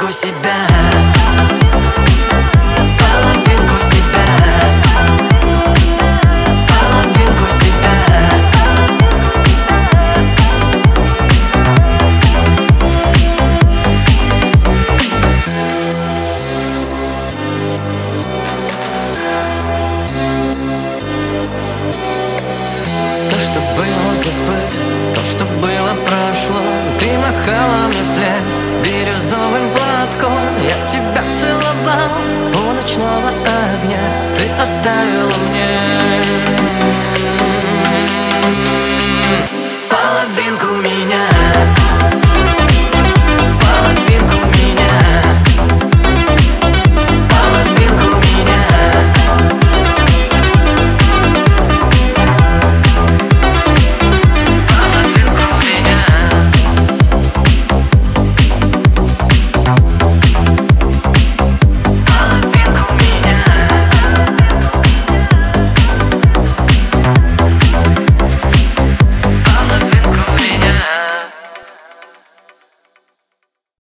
половинку себя. Половинку себя. Половинку себя. То, что было забыто, то, что было прошло. Ты махала мне вслед бирюзовым оставила мне